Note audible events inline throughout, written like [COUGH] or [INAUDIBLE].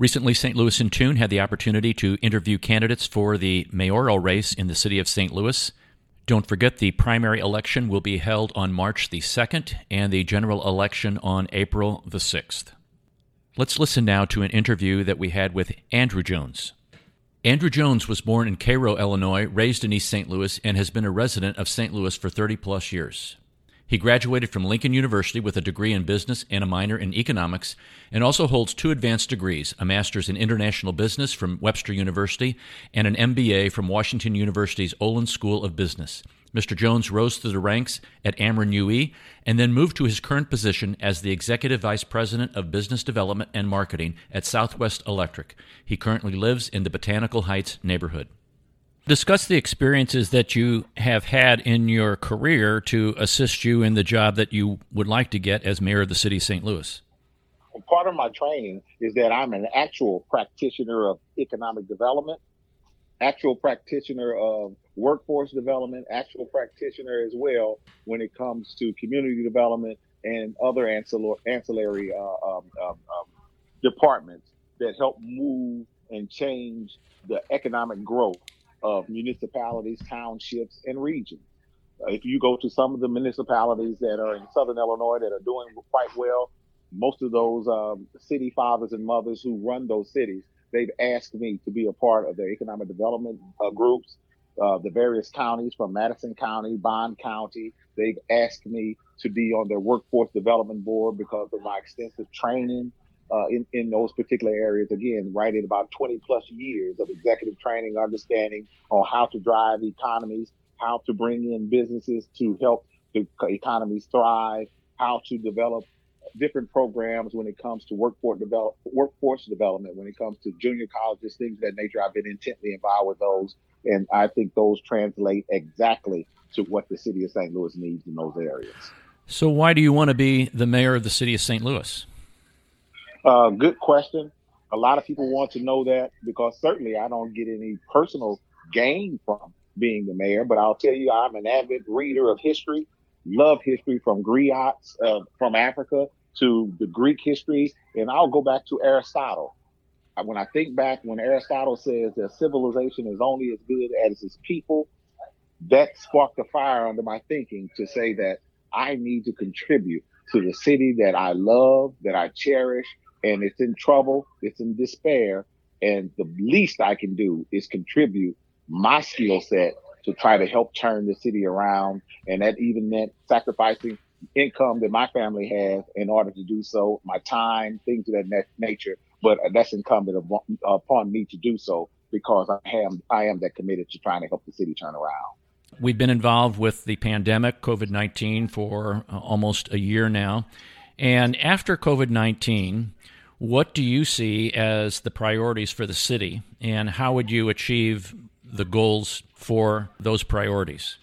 Recently, St. Louis in Tune had the opportunity to interview candidates for the mayoral race in the city of St. Louis. Don't forget the primary election will be held on March the 2nd and the general election on April the 6th. Let's listen now to an interview that we had with Andrew Jones. Andrew Jones was born in Cairo, Illinois, raised in East St. Louis, and has been a resident of St. Louis for 30 plus years. He graduated from Lincoln University with a degree in business and a minor in economics, and also holds two advanced degrees a master's in international business from Webster University and an MBA from Washington University's Olin School of Business. Mr. Jones rose through the ranks at Ameren UE and then moved to his current position as the Executive Vice President of Business Development and Marketing at Southwest Electric. He currently lives in the Botanical Heights neighborhood. Discuss the experiences that you have had in your career to assist you in the job that you would like to get as mayor of the city of St. Louis. Part of my training is that I'm an actual practitioner of economic development, actual practitioner of workforce development, actual practitioner as well when it comes to community development and other ancillary, uh, um, um, um, departments that help move and change the economic growth of municipalities, townships, and regions. Uh, if you go to some of the municipalities that are in southern Illinois that are doing quite well, most of those um, city fathers and mothers who run those cities, they've asked me to be a part of their economic development uh, groups. Uh, the various counties from Madison County, Bond County, they've asked me to be on their workforce development board because of my extensive training uh, in, in those particular areas. Again, right at about 20 plus years of executive training, understanding on how to drive economies, how to bring in businesses to help the economies thrive, how to develop different programs when it comes to workforce develop workforce development, when it comes to junior colleges, things of that nature. I've been intently involved with those, and I think those translate exactly to what the city of St. Louis needs in those areas. So, why do you want to be the mayor of the city of St. Louis? Uh, good question. A lot of people want to know that because certainly I don't get any personal gain from being the mayor, but I'll tell you, I'm an avid reader of history, love history from griots uh, from Africa to the Greek history, and I'll go back to Aristotle. When I think back, when Aristotle says that civilization is only as good as its people, that sparked a fire under my thinking to say that I need to contribute to the city that I love, that I cherish, and it's in trouble, it's in despair, and the least I can do is contribute my skill set to try to help turn the city around. And that even meant sacrificing income that my family has in order to do so, my time, things of that nature. But that's incumbent upon me to do so because I am I am that committed to trying to help the city turn around. We've been involved with the pandemic, COVID 19, for uh, almost a year now. And after COVID 19, what do you see as the priorities for the city, and how would you achieve the goals for those priorities?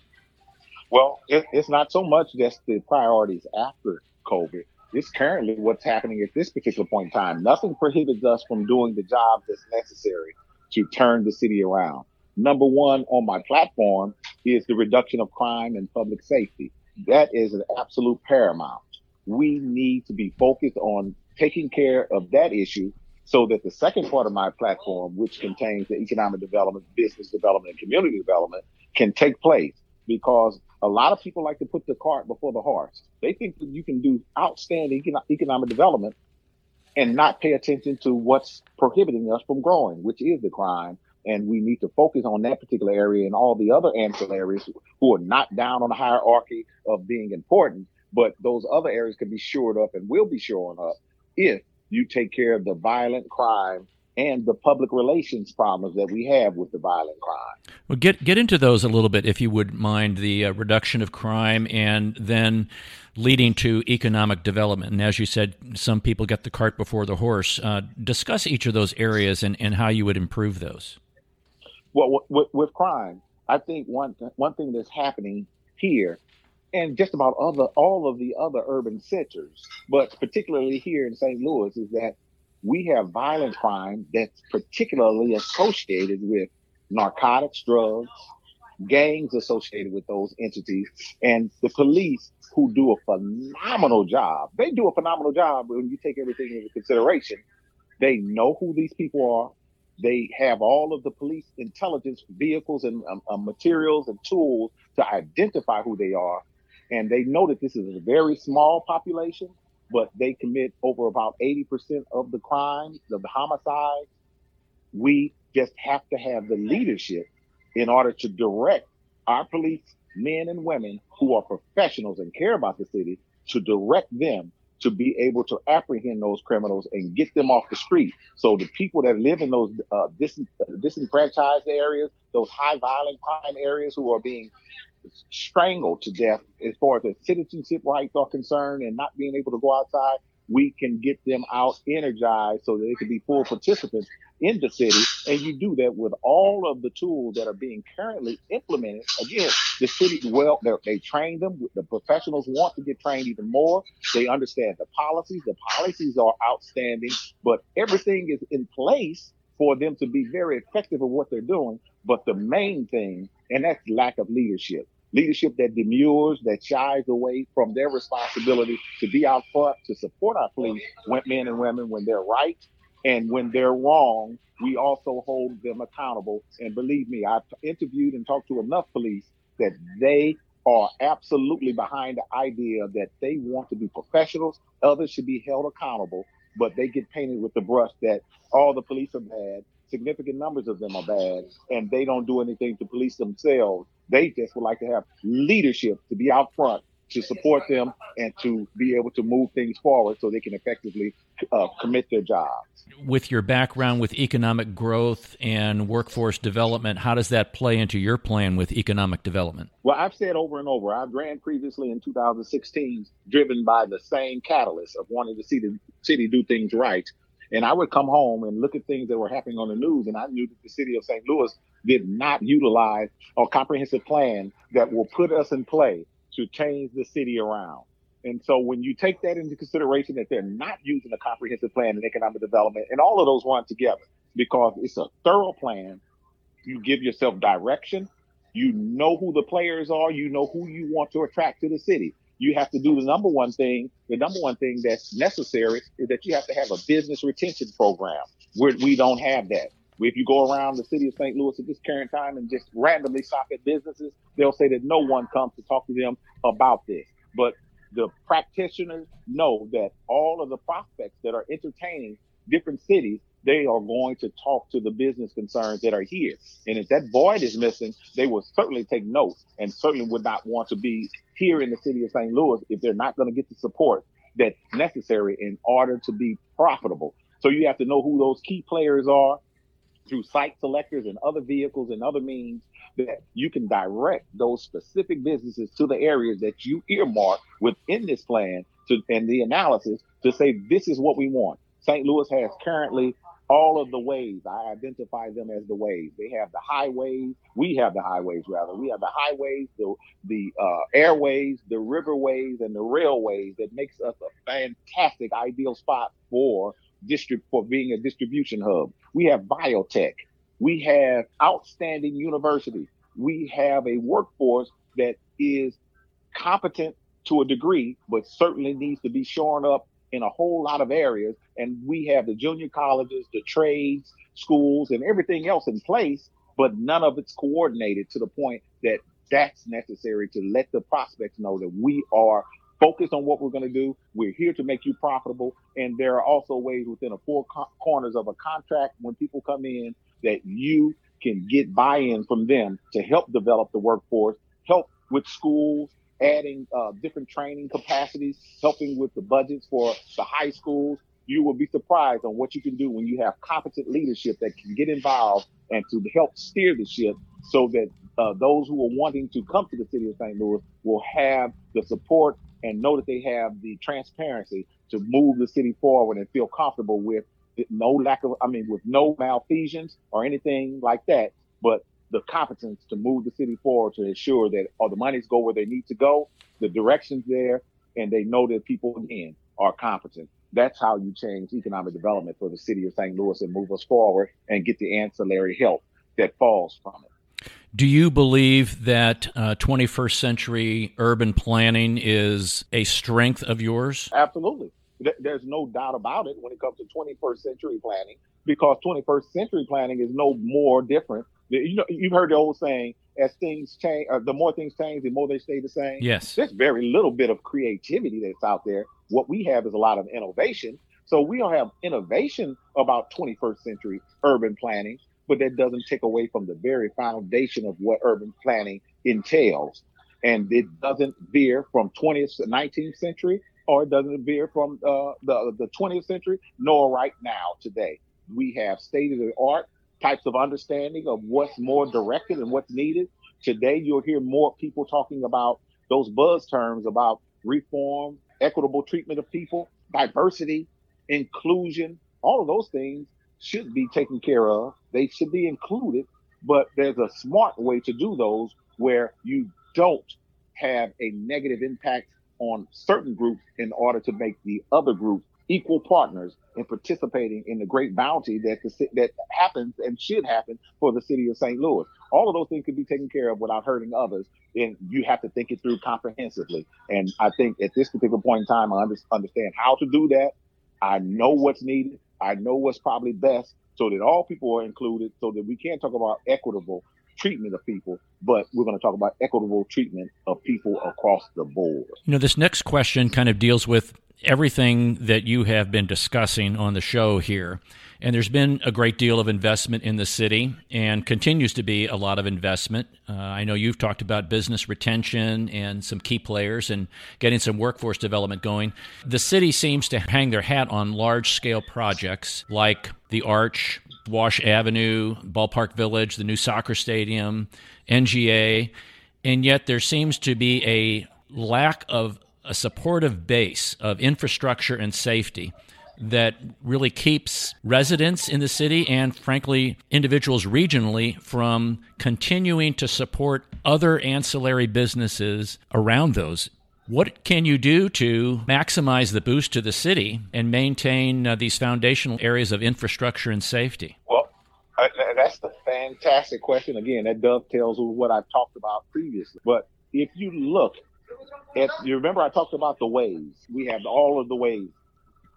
Well, it, it's not so much just the priorities after COVID. It's currently what's happening at this particular point in time. Nothing prohibits us from doing the job that's necessary to turn the city around. Number one on my platform is the reduction of crime and public safety. That is an absolute paramount. We need to be focused on taking care of that issue so that the second part of my platform, which contains the economic development, business development, and community development, can take place. Because a lot of people like to put the cart before the horse. They think that you can do outstanding economic development and not pay attention to what's prohibiting us from growing, which is the crime. And we need to focus on that particular area and all the other ancillaries who are not down on the hierarchy of being important, but those other areas can be shored up and will be shoring up if you take care of the violent crime and the public relations problems that we have with the violent crime. Well, get get into those a little bit, if you would mind. The uh, reduction of crime and then leading to economic development. And as you said, some people get the cart before the horse. Uh, discuss each of those areas and, and how you would improve those. Well, with, with crime, I think one one thing that's happening here and just about other all of the other urban centers, but particularly here in St. Louis, is that we have violent crime that's particularly associated with narcotics, drugs, gangs associated with those entities, and the police who do a phenomenal job. They do a phenomenal job when you take everything into consideration. They know who these people are. They have all of the police intelligence vehicles and um, um, materials and tools to identify who they are. And they know that this is a very small population, but they commit over about 80% of the crimes, of the homicides. We just have to have the leadership in order to direct our police men and women who are professionals and care about the city to direct them to be able to apprehend those criminals and get them off the street. So the people that live in those uh, dis- disenfranchised areas, those high violent crime areas who are being strangled to death as far as their citizenship rights are concerned and not being able to go outside, we can get them out energized so that they can be full participants in the city. And you do that with all of the tools that are being currently implemented. Again, the city, well, they train them. The professionals want to get trained even more. They understand the policies. The policies are outstanding, but everything is in place for them to be very effective at what they're doing. But the main thing, and that's lack of leadership leadership that demurs, that shies away from their responsibility to be out front, to support our police, men and women when they're right, and when they're wrong, we also hold them accountable. And believe me, I've interviewed and talked to enough police that they are absolutely behind the idea that they want to be professionals. Others should be held accountable, but they get painted with the brush that all the police are bad, significant numbers of them are bad, and they don't do anything to police themselves. They just would like to have leadership to be out front to support them and to be able to move things forward so they can effectively uh, commit their jobs. With your background with economic growth and workforce development, how does that play into your plan with economic development? Well, I've said over and over, I've ran previously in 2016, driven by the same catalyst of wanting to see the city do things right. And I would come home and look at things that were happening on the news, and I knew that the city of St. Louis did not utilize a comprehensive plan that will put us in play to change the city around. And so when you take that into consideration that they're not using a comprehensive plan in economic development and all of those run together because it's a thorough plan, you give yourself direction, you know who the players are, you know who you want to attract to the city. You have to do the number one thing. The number one thing that's necessary is that you have to have a business retention program. Where we don't have that. If you go around the city of St. Louis at this current time and just randomly stop at businesses, they'll say that no one comes to talk to them about this. But the practitioners know that all of the prospects that are entertaining different cities, they are going to talk to the business concerns that are here. And if that void is missing, they will certainly take note and certainly would not want to be here in the city of St. Louis if they're not going to get the support that's necessary in order to be profitable. So you have to know who those key players are through site selectors and other vehicles and other means that you can direct those specific businesses to the areas that you earmark within this plan to and the analysis to say this is what we want. St. Louis has currently all of the ways. I identify them as the ways. They have the highways. We have the highways rather. We have the highways, the the uh, airways, the riverways, and the railways that makes us a fantastic, ideal spot for district for being a distribution hub. We have biotech. We have outstanding universities. We have a workforce that is competent to a degree, but certainly needs to be shorn up in a whole lot of areas. And we have the junior colleges, the trades, schools, and everything else in place, but none of it's coordinated to the point that that's necessary to let the prospects know that we are focused on what we're going to do. We're here to make you profitable. And there are also ways within the four co- corners of a contract when people come in that you can get buy-in from them to help develop the workforce, help with schools, adding uh, different training capacities, helping with the budgets for the high schools. You will be surprised on what you can do when you have competent leadership that can get involved and to help steer the ship so that uh, those who are wanting to come to the city of St. Louis will have the support and know that they have the transparency to move the city forward and feel comfortable with no lack of, I mean, with no malfeasance or anything like that, but the competence to move the city forward to ensure that all the monies go where they need to go, the direction's there, and they know that people again are competent. That's how you change economic development for the city of St. Louis and move us forward and get the ancillary help that falls from it. Do you believe that uh, 21st century urban planning is a strength of yours? Absolutely. th- there's no doubt about it when it comes to 21st century planning, because 21st century planning is no more different. You know, you've heard the old saying, as things change, uh, the more things change, the more they stay the same. Yes. There's very little bit of creativity that's out there. What we have is a lot of innovation. So we don't have innovation about 21st century urban planning, but that doesn't take away from the very foundation of what urban planning entails. And it doesn't veer from 20th to 19th century, or it doesn't veer from uh, the, the 20th century, nor right now today. We have state of the art types of understanding of what's more directed and what's needed. Today, you'll hear more people talking about those buzz terms about reform, equitable treatment of people, diversity, inclusion, all of those things should be taken care of. They should be included, but there's a smart way to do those where you don't have a negative impact on certain groups in order to make the other groups equal partners in participating in the great bounty that that happens and should happen for the city of St. Louis. All of those things can be taken care of without hurting others, and you have to think it through comprehensively. And I think at this particular point in time, I understand how to do that. I know what's needed. I know what's probably best, so that all people are included, so that we can talk about equitable treatment of people, but we're going to talk about equitable treatment of people across the board. You know, this next question kind of deals with everything that you have been discussing on the show here. And there's been a great deal of investment in the city and continues to be a lot of investment. Uh, I know you've talked about business retention and some key players and getting some workforce development going. The city seems to hang their hat on large scale projects like the Arch, Wash Avenue, Ballpark Village, the new soccer stadium, NGA. And yet there seems to be a lack of a supportive base of infrastructure and safety that really keeps residents in the city and, frankly, individuals regionally from continuing to support other ancillary businesses around those. What can you do to maximize the boost to the city and maintain uh, these foundational areas of infrastructure and safety? Well, that's the fantastic question. Again, that dovetails with what I've talked about previously. But if you look if you remember, I talked about the ways. We have all of the ways.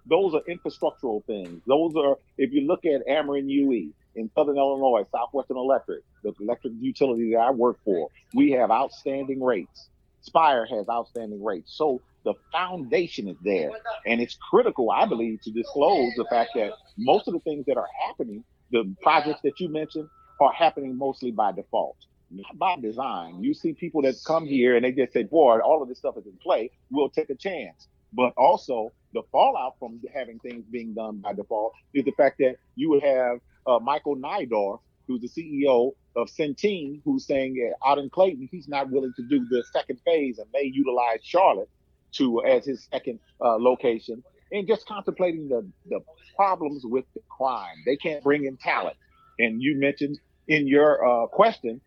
Those are infrastructural things. Those are, if you look at Ameren UE in Southern Illinois, Southwestern Electric, the electric utility that I work for, we have outstanding rates. Spire has outstanding rates. So the foundation is there. And it's critical, I believe, to disclose the fact that most of the things that are happening, the projects that you mentioned, are happening mostly by default not by design. You see people that come here and they just say, boy, all of this stuff is in play. We'll take a chance. But also the fallout from having things being done by default is the fact that you would have uh, Michael Neidorff, who's the CEO of Centene, who's saying out in Clayton, he's not willing to do the second phase and may utilize Charlotte to as his second uh, location. And just contemplating the, the problems with the crime. They can't bring in talent. And you mentioned in your uh, question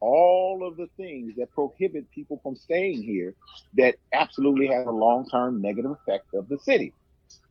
all of the things that prohibit people from staying here that absolutely has a long-term negative effect of the city.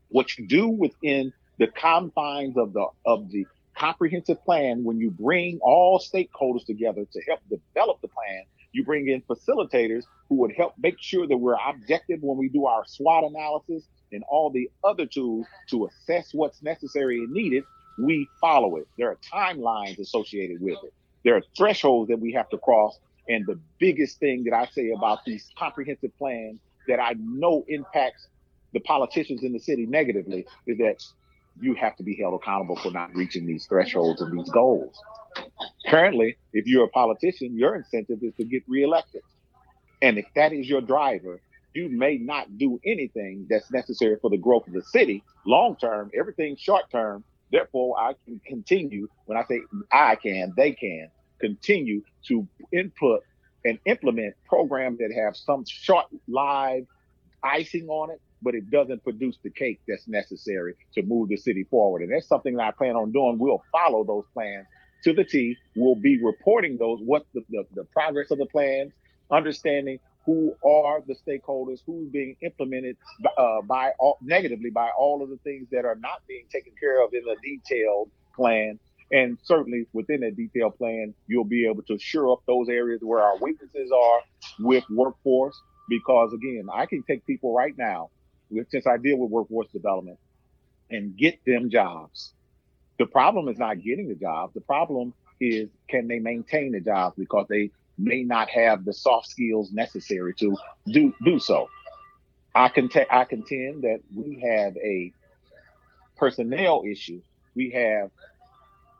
What you do within the confines of the of the comprehensive plan, when you bring all stakeholders together to help develop the plan, you bring in facilitators who would help make sure that we're objective when we do our SWOT analysis and all the other tools to assess what's necessary and needed. We follow it. There are timelines associated with it there are thresholds that we have to cross. And the biggest thing that I say about these comprehensive plans that I know impacts the politicians in the city negatively is that you have to be held accountable for not reaching these thresholds and these goals. Currently, if you're a politician, your incentive is to get reelected. And if that is your driver, you may not do anything that's necessary for the growth of the city long term. Everything short term. Therefore, I can continue. When I say I can, they can continue to input and implement programs that have some short lived icing on it, but it doesn't produce the cake that's necessary to move the city forward. And that's something that I plan on doing. We'll follow those plans to the T. We'll be reporting those, what the, the, the progress of the plans, understanding who are the stakeholders, who's being implemented uh, by all, negatively by all of the things that are not being taken care of in a detailed plan, and certainly within that detailed plan, you'll be able to shore up those areas where our weaknesses are with workforce. Because again, I can take people right now since I deal with workforce development, and get them jobs. The problem is not getting the jobs. The problem is can they maintain the jobs because they may not have the soft skills necessary to do do so. I can I contend that we have a personnel issue. We have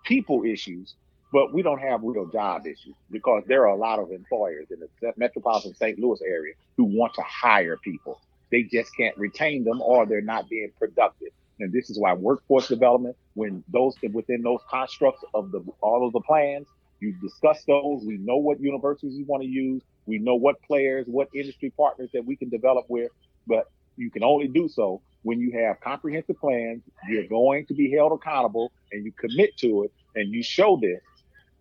people issues, but we don't have real job issues because there are a lot of employers in the metropolitan St. Louis area who want to hire people. They just can't retain them or they're not being productive. And this is why workforce development, when those within those constructs of the all of the plans, you discuss those. We know what universities we want to use. We know what players, what industry partners that we can develop with. But you can only do so when you have comprehensive plans. You're going to be held accountable, and you commit to it, and you show this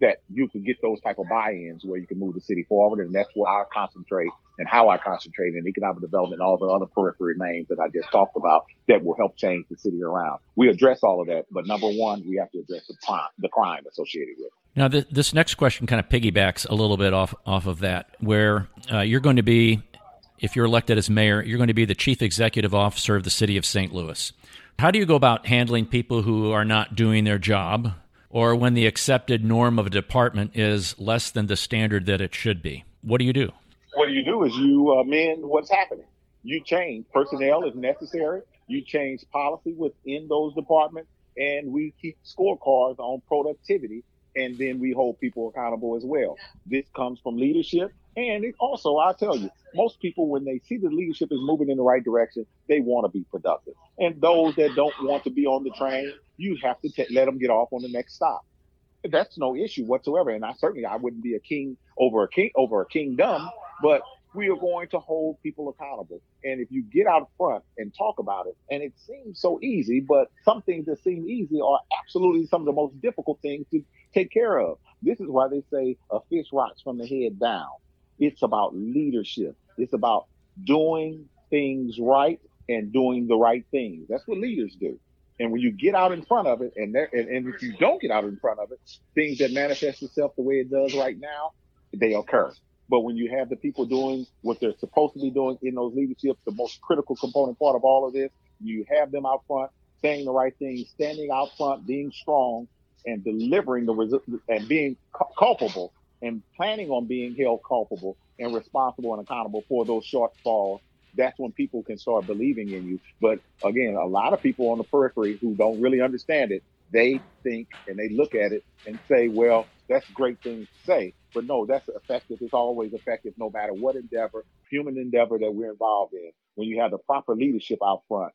that you can get those type of buy-ins where you can move the city forward. And that's where I concentrate and how I concentrate in economic development and all the other periphery names that I just talked about that will help change the city around. We address all of that, but number one, we have to address the crime, the crime associated with it. Now, th- this next question kind of piggybacks a little bit off off of that, where uh, you're going to be, if you're elected as mayor, you're going to be the chief executive officer of the city of St. Louis. How do you go about handling people who are not doing their job, or when the accepted norm of a department is less than the standard that it should be? What do you do? What do you do is you uh, amend what's happening. You change personnel if necessary. You change policy within those departments, and we keep scorecards on productivity and then we hold people accountable as well. This comes from leadership. And it also, I tell you, most people, when they see the leadership is moving in the right direction, they want to be productive. And those that don't want to be on the train, you have to t- let them get off on the next stop. That's no issue whatsoever. And I certainly, I wouldn't be a king over a king over a kingdom, but we are going to hold people accountable. And if you get out front and talk about it, and it seems so easy, but some things that seem easy are absolutely some of the most difficult things to take care of. This is why they say a fish rots from the head down. It's about leadership. It's about doing things right and doing the right things. That's what leaders do. And when you get out in front of it, and there, and, and if you don't get out in front of it, things that manifest itself the way it does right now, they occur. But when you have the people doing what they're supposed to be doing in those leaderships, the most critical component part of all of this, you have them out front saying the right things, standing out front, being strong, and delivering the result and being cu- culpable and planning on being held culpable and responsible and accountable for those shortfalls, that's when people can start believing in you. But again, a lot of people on the periphery who don't really understand it, they think and they look at it and say, well, that's great things to say. But no, that's effective. It's always effective no matter what endeavor, human endeavor that we're involved in. When you have the proper leadership out front,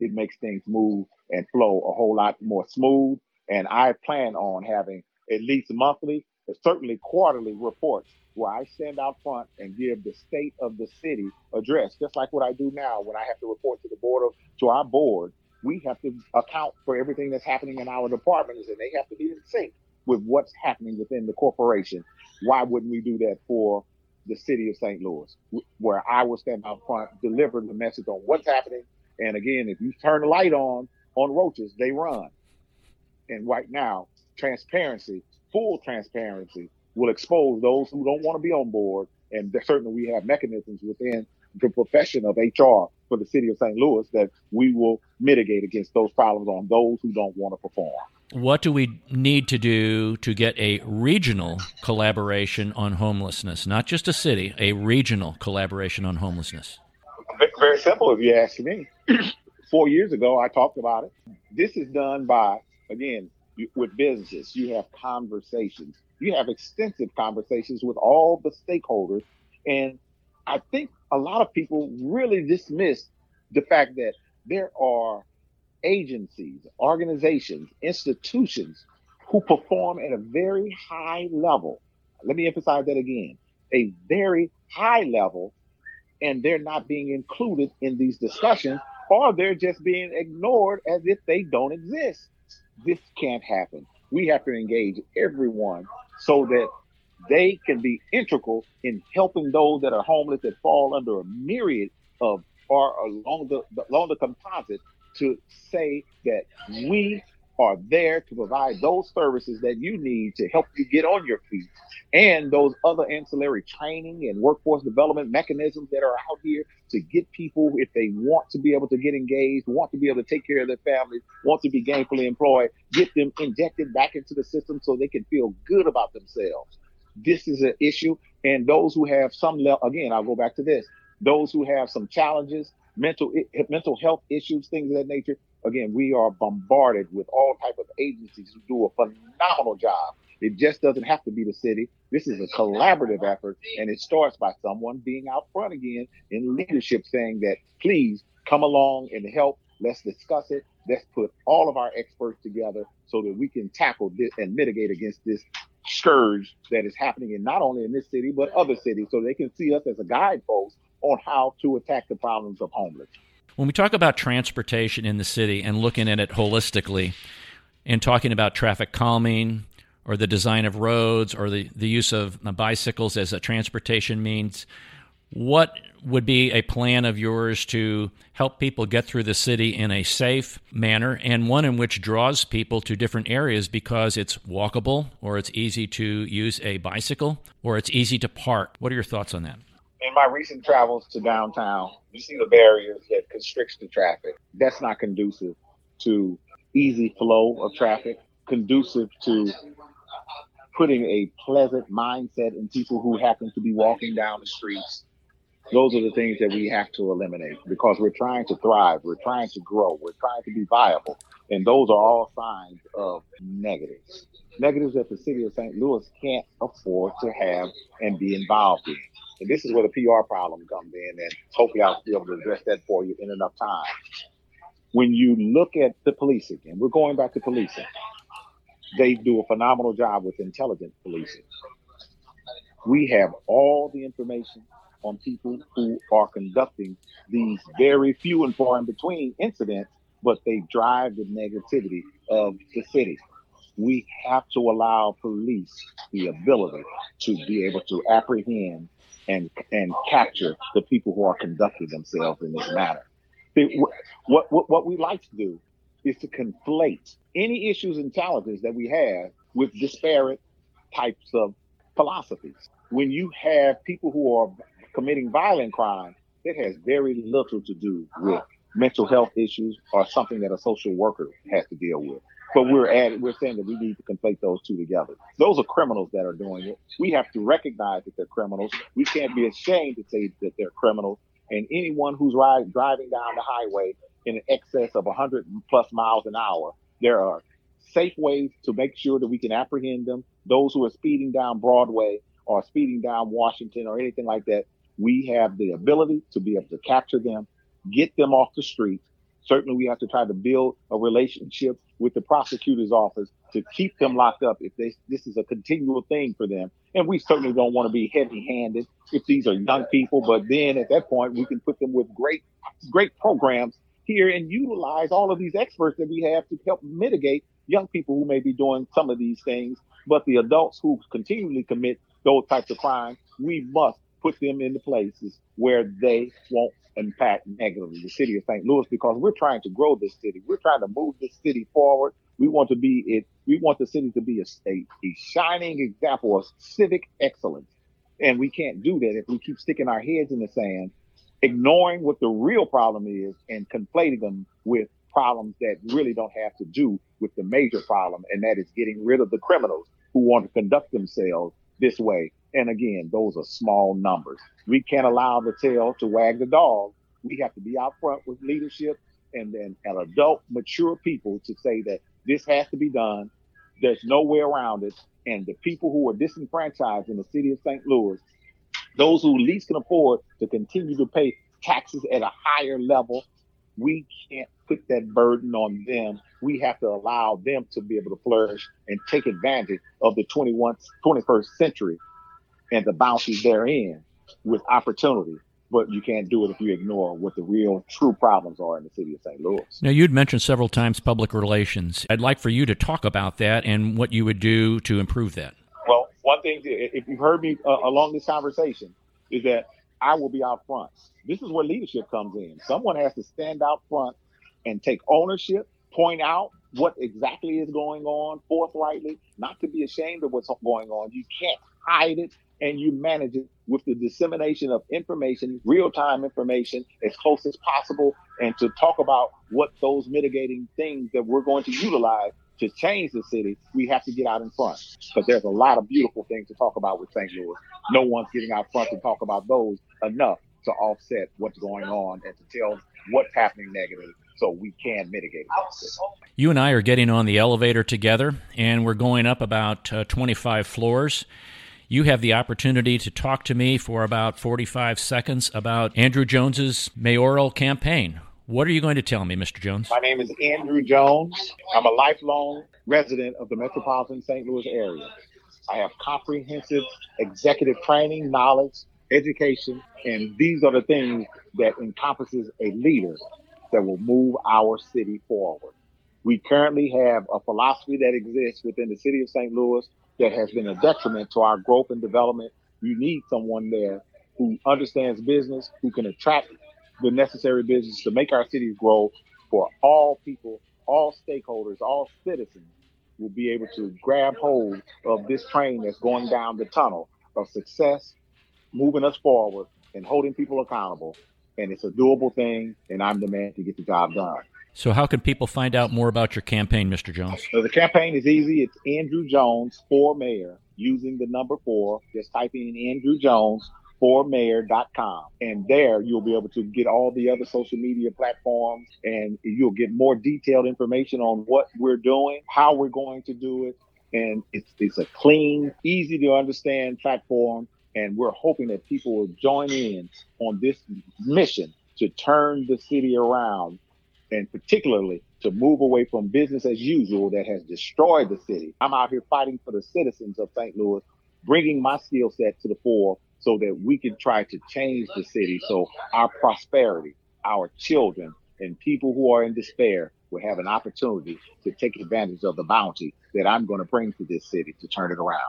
it makes things move and flow a whole lot more smooth and I plan on having at least monthly, certainly quarterly reports where I stand out front and give the state of the city address, just like what I do now when I have to report to the board of to our board. We have to account for everything that's happening in our departments, and they have to be in sync with what's happening within the corporation. Why wouldn't we do that for the city of St. Louis, where I will stand out front, deliver the message on what's happening? And again, if you turn the light on on roaches, they run. And right now, transparency, full transparency, will expose those who don't want to be on board. And certainly we have mechanisms within the profession of HR for the city of St. Louis that we will mitigate against those problems on those who don't want to perform. What do we need to do to get a regional collaboration on homelessness? Not just a city, a regional collaboration on homelessness. Very simple, if you ask me. [CLEARS THROAT] Four years ago, I talked about it. This is done by again, with businesses, you have conversations. You have extensive conversations with all the stakeholders. And I think a lot of people really dismiss the fact that there are agencies, organizations, institutions who perform at a very high level. Let me emphasize that again a very high level, and they're not being included in these discussions, or they're just being ignored as if they don't exist this can't happen. We have to engage everyone so that they can be integral in helping those that are homeless that fall under a myriad of or along the along the composite to say that we are there to provide those services that you need to help you get on your feet and those other ancillary training and workforce development mechanisms that are out here to get people, if they want to be able to get engaged, want to be able to take care of their families, want to be gainfully employed, get them injected back into the system so they can feel good about themselves. This is an issue. And those who have some level, again, I'll go back to this. Those who have some challenges, mental mental health issues, things of that nature. Again, we are bombarded with all type of agencies who do a phenomenal job. It just doesn't have to be the city. This is a collaborative effort, and it starts by someone being out front again in leadership, saying that please come along and help. Let's discuss it. Let's put all of our experts together so that we can tackle this and mitigate against this scourge that is happening in not only in this city but other cities, so they can see us as a guidepost on how to attack the problems of homelessness. When we talk about transportation in the city and looking at it holistically and talking about traffic calming or the design of roads or the, the use of bicycles as a transportation means, what would be a plan of yours to help people get through the city in a safe manner and one in which draws people to different areas because it's walkable or it's easy to use a bicycle or it's easy to park? What are your thoughts on that? In my recent travels to downtown, you see the barriers that constricts the traffic. That's not conducive to easy flow of traffic, conducive to putting a pleasant mindset in people who happen to be walking down the streets. Those are the things that we have to eliminate because we're trying to thrive, we're trying to grow, we're trying to be viable. And those are all signs of negatives. Negatives that the city of St. Louis can't afford to have and be involved in. And this is where the PR problem comes in, and hopefully I'll be able to address that for you in enough time. When you look at the police again, we're going back to policing. They do a phenomenal job with intelligent policing. We have all the information on people who are conducting these very few and far in between incidents, but they drive the negativity of the city. We have to allow police the ability to be able to apprehend and and capture the people who are conducting themselves in this manner. What, what, what we like to do is to conflate any issues and challenges that we have with disparate types of philosophies. When you have people who are committing violent crime, it has very little to do with mental health issues or something that a social worker has to deal with. But we're adding, we're saying that we need to conflate those two together. Those are criminals that are doing it. We have to recognize that they're criminals. We can't be ashamed to say that they're criminals. And anyone who's ride, driving down the highway in excess of 100 plus miles an hour, there are safe ways to make sure that we can apprehend them. Those who are speeding down Broadway or speeding down Washington or anything like that, we have the ability to be able to capture them, get them off the street, Certainly, we have to try to build a relationship with the prosecutor's office to keep them locked up if they, this is a continual thing for them. And we certainly don't want to be heavy handed if these are young people. But then at that point, we can put them with great, great programs here and utilize all of these experts that we have to help mitigate young people who may be doing some of these things. But the adults who continually commit those types of crimes, we must put them into places where they won't impact negatively the city of St. Louis because we're trying to grow this city. We're trying to move this city forward. We want to be it. We want the city to be a, a, a shining example of civic excellence. And we can't do that if we keep sticking our heads in the sand, ignoring what the real problem is and conflating them with problems that really don't have to do with the major problem. And that is getting rid of the criminals who want to conduct themselves this way and again, those are small numbers. We can't allow the tail to wag the dog. We have to be out front with leadership and then an adult, mature people to say that this has to be done. There's no way around it. And the people who are disenfranchised in the city of St. Louis, those who least can afford to continue to pay taxes at a higher level, we can't put that burden on them. We have to allow them to be able to flourish and take advantage of the 21st, 21st century and the bounties therein with opportunity. But you can't do it if you ignore what the real true problems are in the city of St. Louis. Now, you'd mentioned several times public relations. I'd like for you to talk about that and what you would do to improve that. Well, one thing, if you've heard me uh, along this conversation, is that I will be out front. This is where leadership comes in. Someone has to stand out front and take ownership, point out what exactly is going on forthrightly, not to be ashamed of what's going on. You can't hide it and you manage it with the dissemination of information, real time information, as close as possible, and to talk about what those mitigating things that we're going to utilize to change the city, we have to get out in front. Because there's a lot of beautiful things to talk about with St. Louis. No one's getting out front to talk about those enough to offset what's going on and to tell what's happening negatively so we can mitigate it. You and I are getting on the elevator together, and we're going up about uh, 25 floors. You have the opportunity to talk to me for about 45 seconds about Andrew Jones's mayoral campaign. What are you going to tell me, Mr. Jones? My name is Andrew Jones. I'm a lifelong resident of the metropolitan St. Louis area. I have comprehensive executive training, knowledge, education, and these are the things that encompasses a leader that will move our city forward. We currently have a philosophy that exists within the city of St. Louis that has been a detriment to our growth and development. You need someone there who understands business, who can attract the necessary business to make our cities grow for all people, all stakeholders, all citizens will be able to grab hold of this train that's going down the tunnel of success, moving us forward and holding people accountable. And it's a doable thing, and I'm the man to get the job done. So, how can people find out more about your campaign, Mr. Jones? So the campaign is easy. It's Andrew Jones for mayor using the number four. Just type in Andrew Jones for mayor.com. And there you'll be able to get all the other social media platforms and you'll get more detailed information on what we're doing, how we're going to do it. And it's, it's a clean, easy to understand platform. And we're hoping that people will join in on this mission to turn the city around and particularly to move away from business as usual that has destroyed the city. I'm out here fighting for the citizens of St. Louis, bringing my skill set to the fore so that we can try to change the city so our prosperity, our children, and people who are in despair will have an opportunity to take advantage of the bounty that I'm going to bring to this city to turn it around.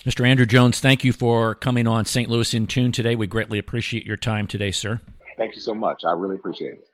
Mr. Andrew Jones, thank you for coming on St. Louis in Tune today. We greatly appreciate your time today, sir. Thank you so much. I really appreciate it.